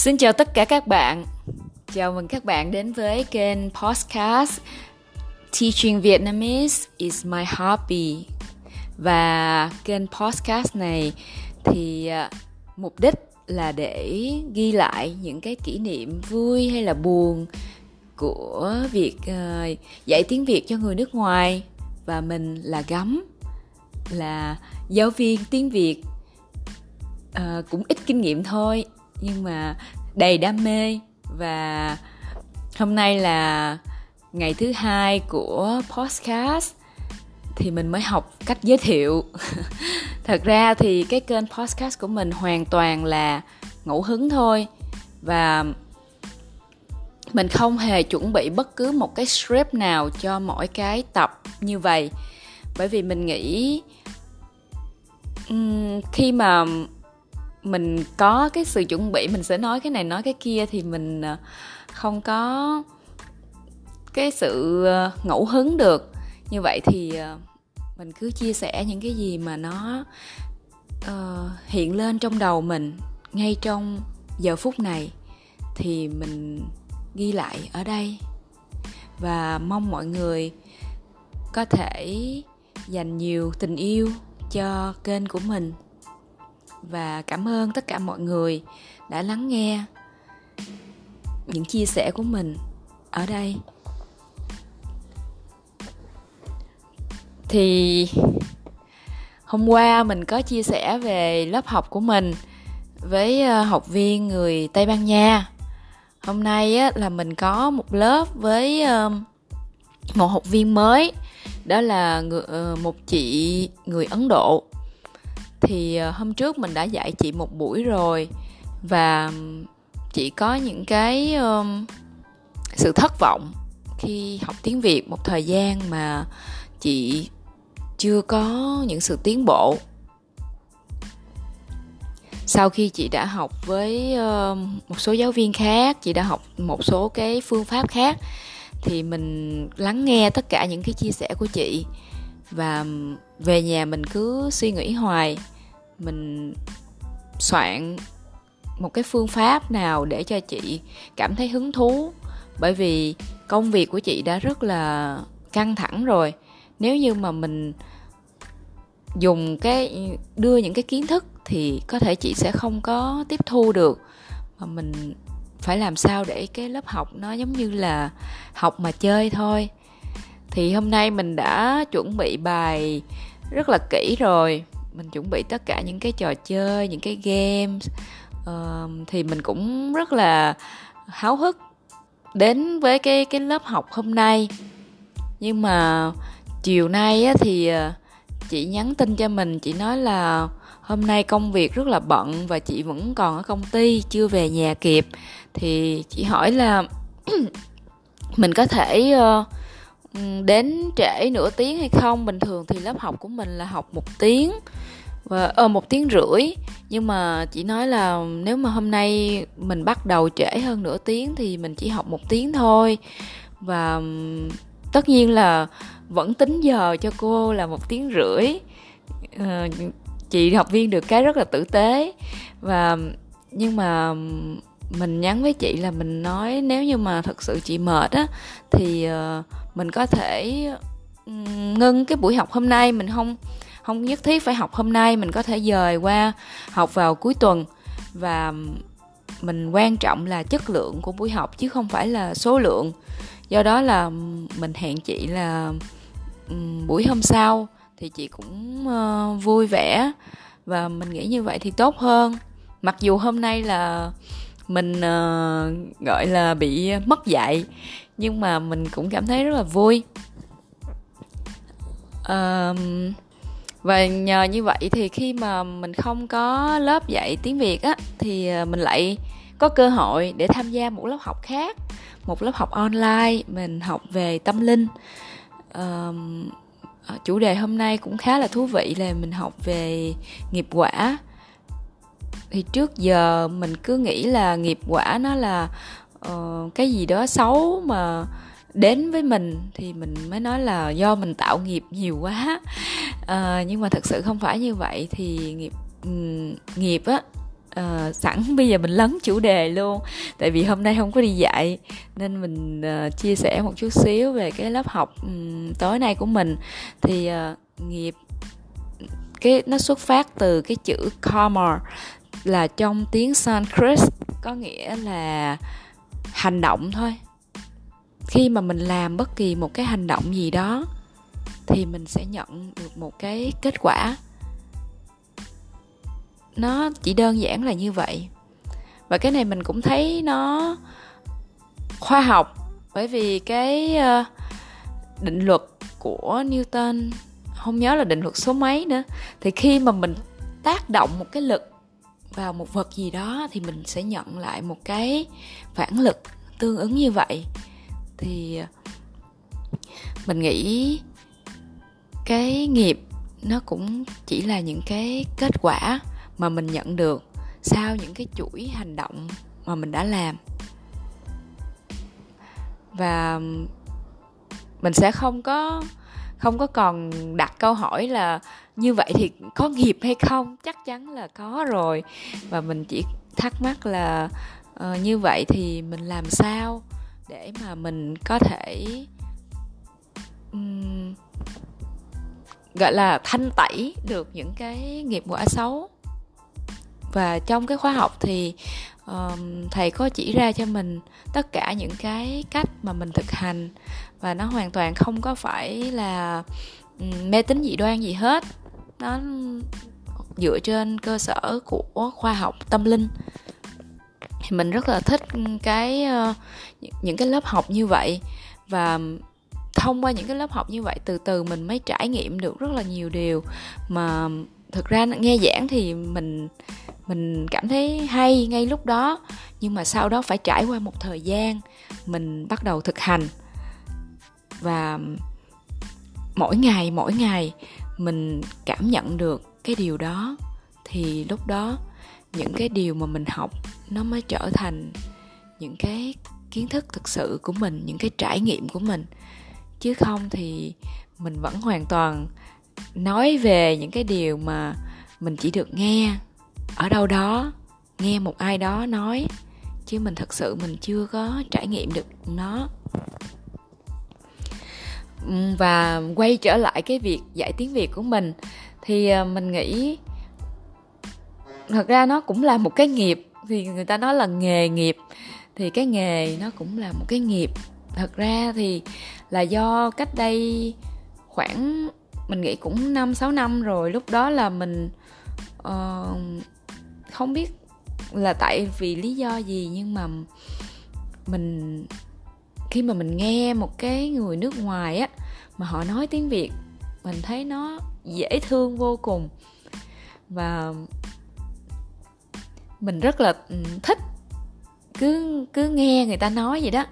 Xin chào tất cả các bạn. Chào mừng các bạn đến với kênh podcast Teaching Vietnamese is my hobby. Và kênh podcast này thì à, mục đích là để ghi lại những cái kỷ niệm vui hay là buồn của việc uh, dạy tiếng Việt cho người nước ngoài và mình là gấm là giáo viên tiếng Việt uh, cũng ít kinh nghiệm thôi nhưng mà đầy đam mê. Và hôm nay là ngày thứ hai của podcast thì mình mới học cách giới thiệu. Thật ra thì cái kênh podcast của mình hoàn toàn là ngẫu hứng thôi. Và mình không hề chuẩn bị bất cứ một cái script nào cho mỗi cái tập như vậy. Bởi vì mình nghĩ um, khi mà mình có cái sự chuẩn bị mình sẽ nói cái này nói cái kia thì mình ờ, không có cái sự ờ, ngẫu hứng được. Như vậy thì ờ, mình cứ chia sẻ những cái gì mà nó uh, hiện lên trong đầu mình ngay trong giờ phút này thì mình ghi lại ở đây. Và mong mọi người có thể dành nhiều tình yêu cho kênh của mình và cảm ơn tất cả mọi người đã lắng nghe những chia sẻ của mình ở đây. Thì hôm qua mình có chia sẻ về lớp học của mình với ờ, học viên người tây ban nha. Hôm nay á, là mình có một lớp với ờ, một học viên mới đó là ờ, một chị người ấn độ thì ờ, hôm trước mình đã dạy chị một buổi rồi và chị có những cái um, sự thất vọng khi học tiếng việt một thời gian mà chị chưa có những sự tiến bộ. Sau khi chị đã học với ờ, một số giáo viên khác chị đã học một số cái phương pháp khác thì mình lắng nghe tất cả những cái chia sẻ của chị và về nhà mình cứ suy nghĩ hoài. Mình soạn một cái phương pháp nào để cho chị cảm thấy hứng thú. Bởi vì công việc của chị đã rất là căng thẳng rồi. Nếu như mà mình dùng cái, đưa những cái kiến thức thì có thể chị sẽ không có tiếp thu được. Mà mình phải làm sao để cái lớp học nó giống như là học mà chơi thôi thì hôm nay mình đã chuẩn bị bài rất là kỹ rồi. Mình chuẩn bị tất cả những cái trò chơi những cái game uh, thì mình cũng rất là háo hức đến với cái cái lớp học hôm nay. Nhưng mà chiều nay á, thì ờ, chị nhắn tin cho mình chị nói là hôm nay công việc rất là bận và chị vẫn còn ở công ty chưa về nhà kịp. Thì chị hỏi là mình có thể uh, Ừ, đến trễ nửa tiếng hay không bình thường thì lớp học của mình là học một tiếng và ờ một tiếng rưỡi. Nhưng mà chị nói là nếu mà hôm nay mình bắt đầu trễ hơn nửa tiếng thì mình chỉ học một tiếng thôi. Và tất nhiên là vẫn tính giờ cho cô là một tiếng rưỡi. Ờ, chị học viên được cái rất là tử tế. Và nhưng mà mình nhắn với chị là mình nói nếu như mà thật sự chị mệt á thì uh, mình có thể ngưng cái buổi học hôm nay, mình không không nhất thiết phải học hôm nay, mình có thể dời qua học vào cuối tuần. Và mình quan trọng là chất lượng của buổi học chứ không phải là số lượng. Do đó là mình hẹn chị là buổi hôm sau thì chị cũng ờ, vui vẻ. Và mình nghĩ như vậy thì tốt hơn. Mặc dù hôm nay là mình uh, gọi là bị mất dạy nhưng mà mình cũng cảm thấy rất là vui. Uh, và nhờ như vậy thì khi mà mình không có lớp dạy tiếng việt á thì ờ, mình lại có cơ hội để tham gia một lớp học khác một lớp học online mình học về tâm linh. Uh, chủ đề hôm nay cũng khá là thú vị là mình học về nghiệp quả thì trước giờ mình cứ nghĩ là nghiệp quả nó là uh, cái gì đó xấu mà đến với mình thì mình mới nói là do mình tạo nghiệp nhiều quá. Uh, nhưng mà thật sự không phải như vậy thì nghiệp ừ, nghiệp á uh, sẵn bây giờ mình lấn chủ đề luôn. Tại vì hôm nay không có đi dạy nên mình uh, chia sẻ một chút xíu về cái lớp học um, tối nay của mình. Thì uh, nghiệp cái nó xuất phát từ cái chữ karma là trong tiếng Sanskrit có nghĩa là hành động thôi. Khi mà mình làm bất kỳ một cái hành động gì đó, thì mình sẽ nhận được một cái kết quả. Nó chỉ đơn giản là như vậy. Và cái này mình cũng thấy nó khoa học, bởi vì cái ờ, định luật của Newton, không nhớ là định luật số mấy nữa, thì khi mà mình tác động một cái lực vào một vật gì đó thì mình sẽ nhận lại một cái phản lực tương ứng như vậy. Thì à, mình nghĩ cái nghiệp nó cũng chỉ là những cái kết quả mà mình nhận được sau những cái chuỗi hành động mà mình đã làm. Và mình sẽ không có không có còn đặt câu hỏi là như vậy thì có nghiệp hay không? Chắc chắn là có rồi. Và mình chỉ thắc mắc là uh, như vậy thì mình làm sao để mà mình có thể um, gọi là thanh tẩy được những cái nghiệp quả xấu và trong cái khóa học thì um, thầy có chỉ ra cho mình tất cả những cái cách mà mình thực hành và nó hoàn toàn không có phải là mê tín dị đoan gì hết. Nó dựa trên cơ sở của khoa học tâm linh. Thì mình rất là thích cái ờ, những cái lớp học như vậy. Và thông qua những cái lớp học như vậy, từ từ mình mới trải nghiệm được rất là nhiều điều. Mà thực ra nghe giảng thì mình mình cảm thấy hay ngay lúc đó. Nhưng mà sau đó phải trải qua một thời gian, mình bắt đầu thực hành và mỗi ngày mỗi ngày mình cảm nhận được cái điều đó, thì lúc đó những cái điều mà mình học nó mới trở thành những cái kiến thức thực sự của mình, những cái trải nghiệm của mình. Chứ không thì mình vẫn hoàn toàn nói về những cái điều mà mình chỉ được nghe ở đâu đó, nghe một ai đó nói, chứ mình thật sự mình chưa có trải nghiệm được nó và quay trở lại cái việc dạy tiếng việt của mình thì ờ, mình nghĩ thật ra nó cũng là một cái nghiệp thì người ta nói là nghề nghiệp thì cái nghề nó cũng là một cái nghiệp. Thật ra thì là do cách đây khoảng mình nghĩ cũng năm sáu năm rồi lúc đó là mình uh, không biết là tại vì lý do gì nhưng mà mình khi mà mình nghe một cái người nước ngoài á, mà họ nói tiếng việt, mình thấy nó dễ thương vô cùng. Và mình rất là ừ, thích cứ cứ nghe người ta nói vậy đó.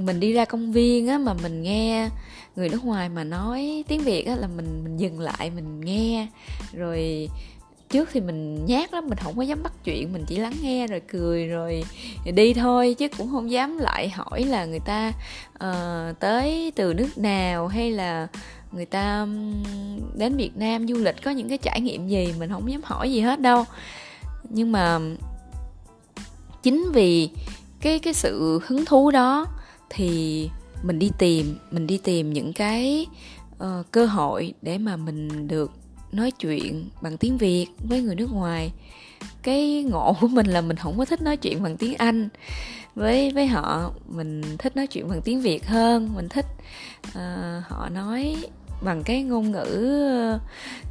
Mình đi ra công viên á, mà mình nghe người nước ngoài mà nói tiếng việt á, là mình mình dừng lại mình nghe. Rồi trước thì mình nhát lắm mình không có dám bắt chuyện mình chỉ lắng nghe rồi cười rồi đi thôi chứ cũng không dám lại hỏi là người ta uh, tới từ nước nào hay là người ta đến Việt Nam du lịch có những cái trải nghiệm gì mình không dám hỏi gì hết đâu. Nhưng mà chính vì cái cái sự hứng thú đó thì mình đi tìm mình đi tìm những cái uh, cơ hội để mà mình được nói chuyện bằng tiếng việt với người nước ngoài. Cái ngộ của mình là mình không có thích nói chuyện bằng tiếng anh. Với với họ mình thích nói chuyện bằng tiếng việt hơn. Mình thích uh, họ nói bằng cái ngôn ngữ uh,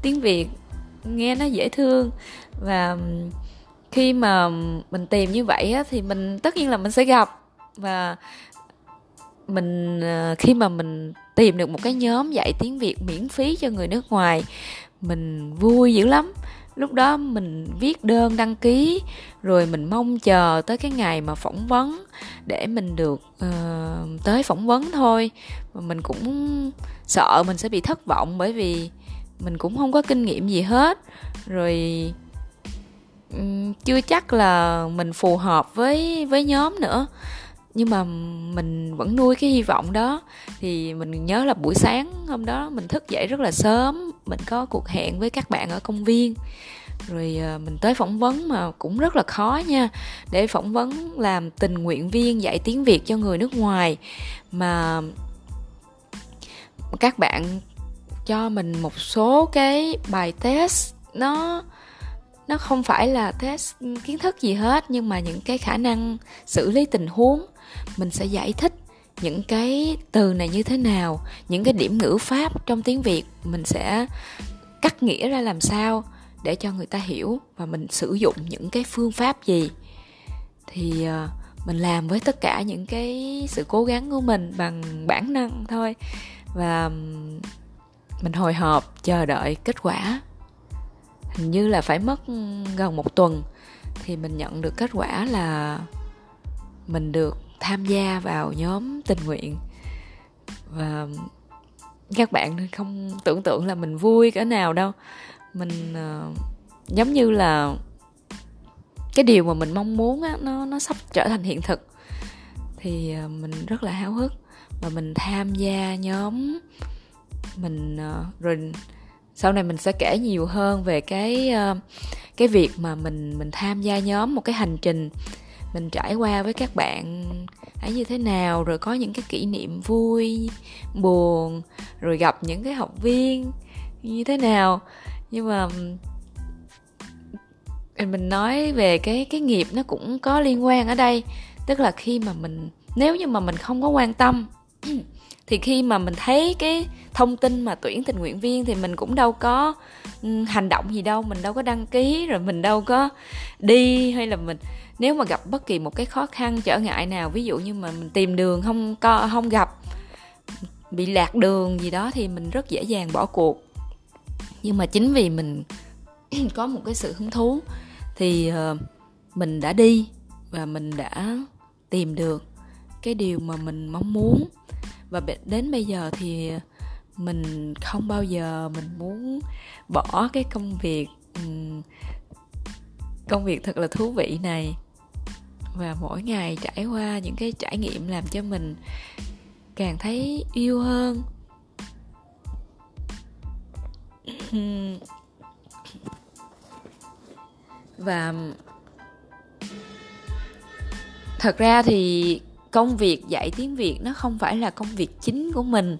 tiếng việt nghe nó dễ thương. Và khi mà mình tìm như vậy á, thì mình tất nhiên là mình sẽ gặp. Và mình uh, khi mà mình tìm được một cái nhóm dạy tiếng việt miễn phí cho người nước ngoài mình vui dữ lắm. Lúc đó mình viết đơn đăng ký rồi mình mong chờ tới cái ngày mà phỏng vấn để mình được uh, tới phỏng vấn thôi. Mà mình cũng sợ mình sẽ bị thất vọng bởi vì mình cũng không có kinh nghiệm gì hết. Rồi um, chưa chắc là mình phù hợp với với nhóm nữa nhưng mà mình vẫn nuôi cái hy vọng đó. Thì mình nhớ là buổi sáng hôm đó mình thức dậy rất là sớm. Mình có cuộc hẹn với các bạn ở công viên. Rồi ờ, mình tới phỏng vấn mà cũng rất là khó nha. Để phỏng vấn làm tình nguyện viên dạy tiếng việt cho người nước ngoài. Mà các bạn cho mình một số cái bài test. Nó nó không phải là test kiến thức gì hết, nhưng mà những cái khả năng xử lý tình huống mình sẽ giải thích những cái từ này như thế nào, những cái điểm ngữ pháp trong tiếng việt mình sẽ cắt nghĩa ra làm sao để cho người ta hiểu và mình sử dụng những cái phương pháp gì. Thì ờ, mình làm với tất cả những cái sự cố gắng của mình bằng bản năng thôi và mình hồi hộp chờ đợi kết quả. Hình như là phải mất gần một tuần thì mình nhận được kết quả là mình được tham gia vào nhóm tình nguyện. Và các bạn không tưởng tượng là mình vui cỡ nào đâu. Mình uh, giống như là cái điều mà mình mong muốn á nó nó sắp trở thành hiện thực. Thì uh, mình rất là háo hức và mình tham gia nhóm mình ờ, uh, rồi sau này mình sẽ kể nhiều hơn về cái uh, cái việc mà mình mình tham gia nhóm một cái hành trình mình trải qua với các bạn ấy như thế nào, rồi có những cái kỷ niệm vui, buồn, rồi gặp những cái học viên như thế nào. Nhưng mà mình nói về cái cái nghiệp nó cũng có liên quan ở đây. Tức là khi mà mình, nếu như mà mình không có quan tâm, thì khi mà mình thấy cái thông tin mà tuyển tình nguyện viên thì mình cũng đâu có hành động gì đâu. Mình đâu có đăng ký, rồi mình đâu có đi hay là mình nếu mà gặp bất kỳ một cái khó khăn, trở ngại nào, ví dụ như mà mình tìm đường không có không gặp, bị lạc đường gì đó thì mình rất dễ dàng bỏ cuộc. Nhưng mà chính vì mình có một cái sự hứng thú thì ờ, mình đã đi và mình đã tìm được cái điều mà mình mong muốn. Và đến bây giờ thì mình không bao giờ mình muốn bỏ cái công việc công việc thật là thú vị này và mỗi ngày trải qua những cái trải nghiệm làm cho mình càng thấy yêu hơn. Và thật ra thì công việc, dạy tiếng việt nó không phải là công việc chính của mình.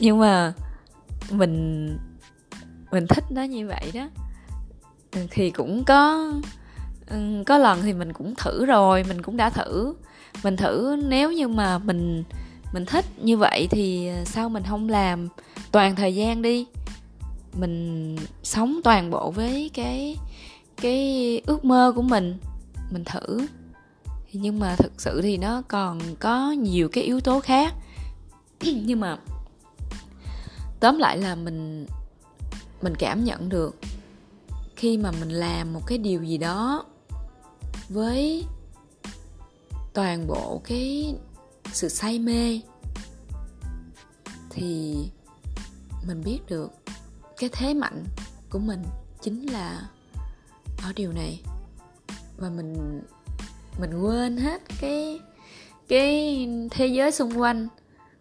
Nhưng mà mình mình thích nó như vậy đó. Thì cũng có có lần thì mình cũng thử rồi, mình cũng đã thử. Mình thử, nếu như mà mình mình thích như vậy thì à, sao mình không làm? Toàn thời gian đi. Mình sống toàn bộ với cái cái ước mơ của mình. Mình thử. Nhưng mà thực sự thì nó còn có nhiều cái yếu tố khác. Nhưng mà tóm lại là mình mình cảm nhận được khi mà mình làm một cái điều gì đó với toàn bộ cái sự say mê, thì mình biết được cái thế mạnh của mình chính là ở điều này. Và mình mình quên hết cái cái thế giới xung quanh.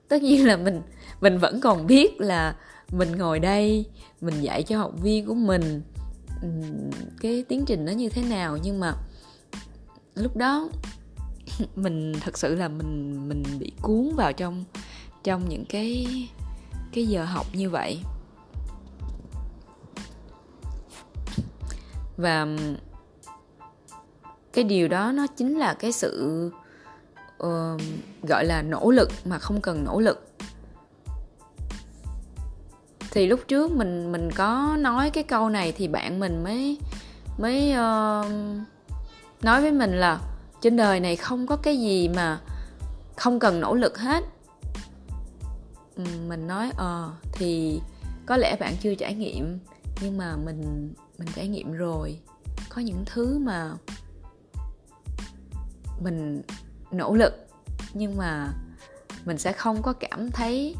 Tất nhiên là mình mình vẫn còn biết là mình ngồi đây, mình dạy cho học viên của mình cái tiến trình nó như thế nào. Nhưng mà lúc đó mình thật sự là mình mình bị cuốn vào trong trong những cái cái giờ học như vậy. Và cái điều đó nó chính là cái sự uh, gọi là nỗ lực mà không cần nỗ lực. Thì lúc trước mình mình có nói cái câu này thì bạn mình mới mới uh, nói với mình là, trên đời này không có cái gì mà không cần nỗ lực hết. Ừ, mình nói ờ thì có lẽ bạn chưa trải nghiệm, nhưng mà mình mình trải nghiệm rồi. Có những thứ mà mình nỗ lực, nhưng mà mình sẽ không có cảm thấy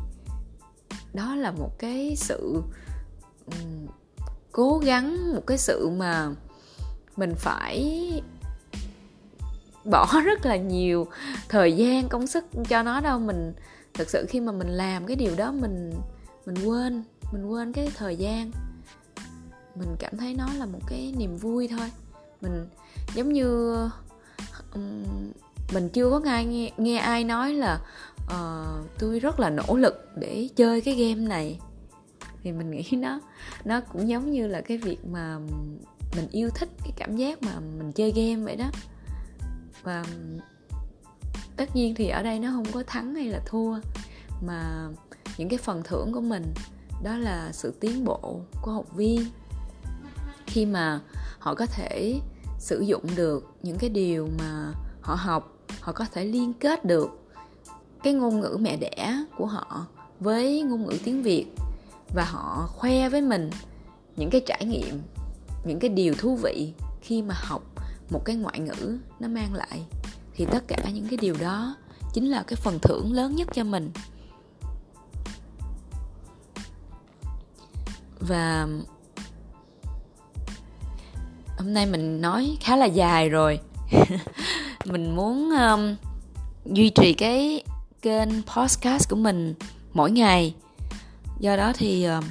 đó là một cái sự ừ, cố gắng, một cái sự mà mình phải bỏ rất là nhiều thời gian công sức cho nó đâu. Mình thực sự khi mà mình làm cái điều đó mình mình quên mình quên cái thời gian. Mình cảm thấy nó là một cái niềm vui thôi. Mình giống như um, mình chưa có nghe nghe, nghe ai nói là uh, tôi rất là nỗ lực để chơi cái game này. Thì mình nghĩ nó nó cũng giống như là cái việc mà mình yêu thích cái cảm giác mà mình chơi game vậy đó và tất nhiên thì ở đây nó không có thắng hay là thua, mà những cái phần thưởng của mình, đó là sự tiến bộ của học viên. Khi mà họ có thể sử dụng được những cái điều mà họ học, họ có thể liên kết được cái ngôn ngữ mẹ đẻ của họ với ngôn ngữ tiếng việt và họ khoe với mình những cái trải nghiệm, những cái điều thú vị khi mà học một cái ngoại ngữ nó mang lại thì tất cả những cái điều đó chính là cái phần thưởng lớn nhất cho mình. Và hôm nay mình nói khá là dài rồi. Mình muốn um, duy trì cái kênh podcast của mình mỗi ngày. Do đó thì uh,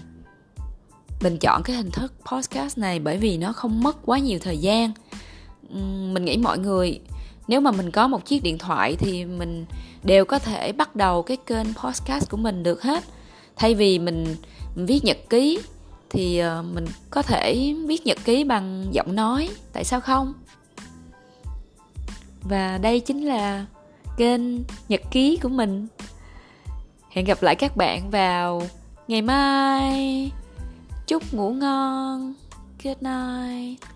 mình chọn cái hình thức podcast này bởi vì nó không mất quá nhiều thời gian mình nghĩ mọi người nếu mà mình có một chiếc điện thoại thì mình đều có thể bắt đầu cái kênh podcast của mình được hết. Thay vì mình, mình viết nhật ký thì ờ, mình có thể viết nhật ký bằng giọng nói tại sao không? Và đây chính là kênh nhật ký của mình. Hẹn gặp lại các bạn vào ngày mai. Chúc ngủ ngon. Good night.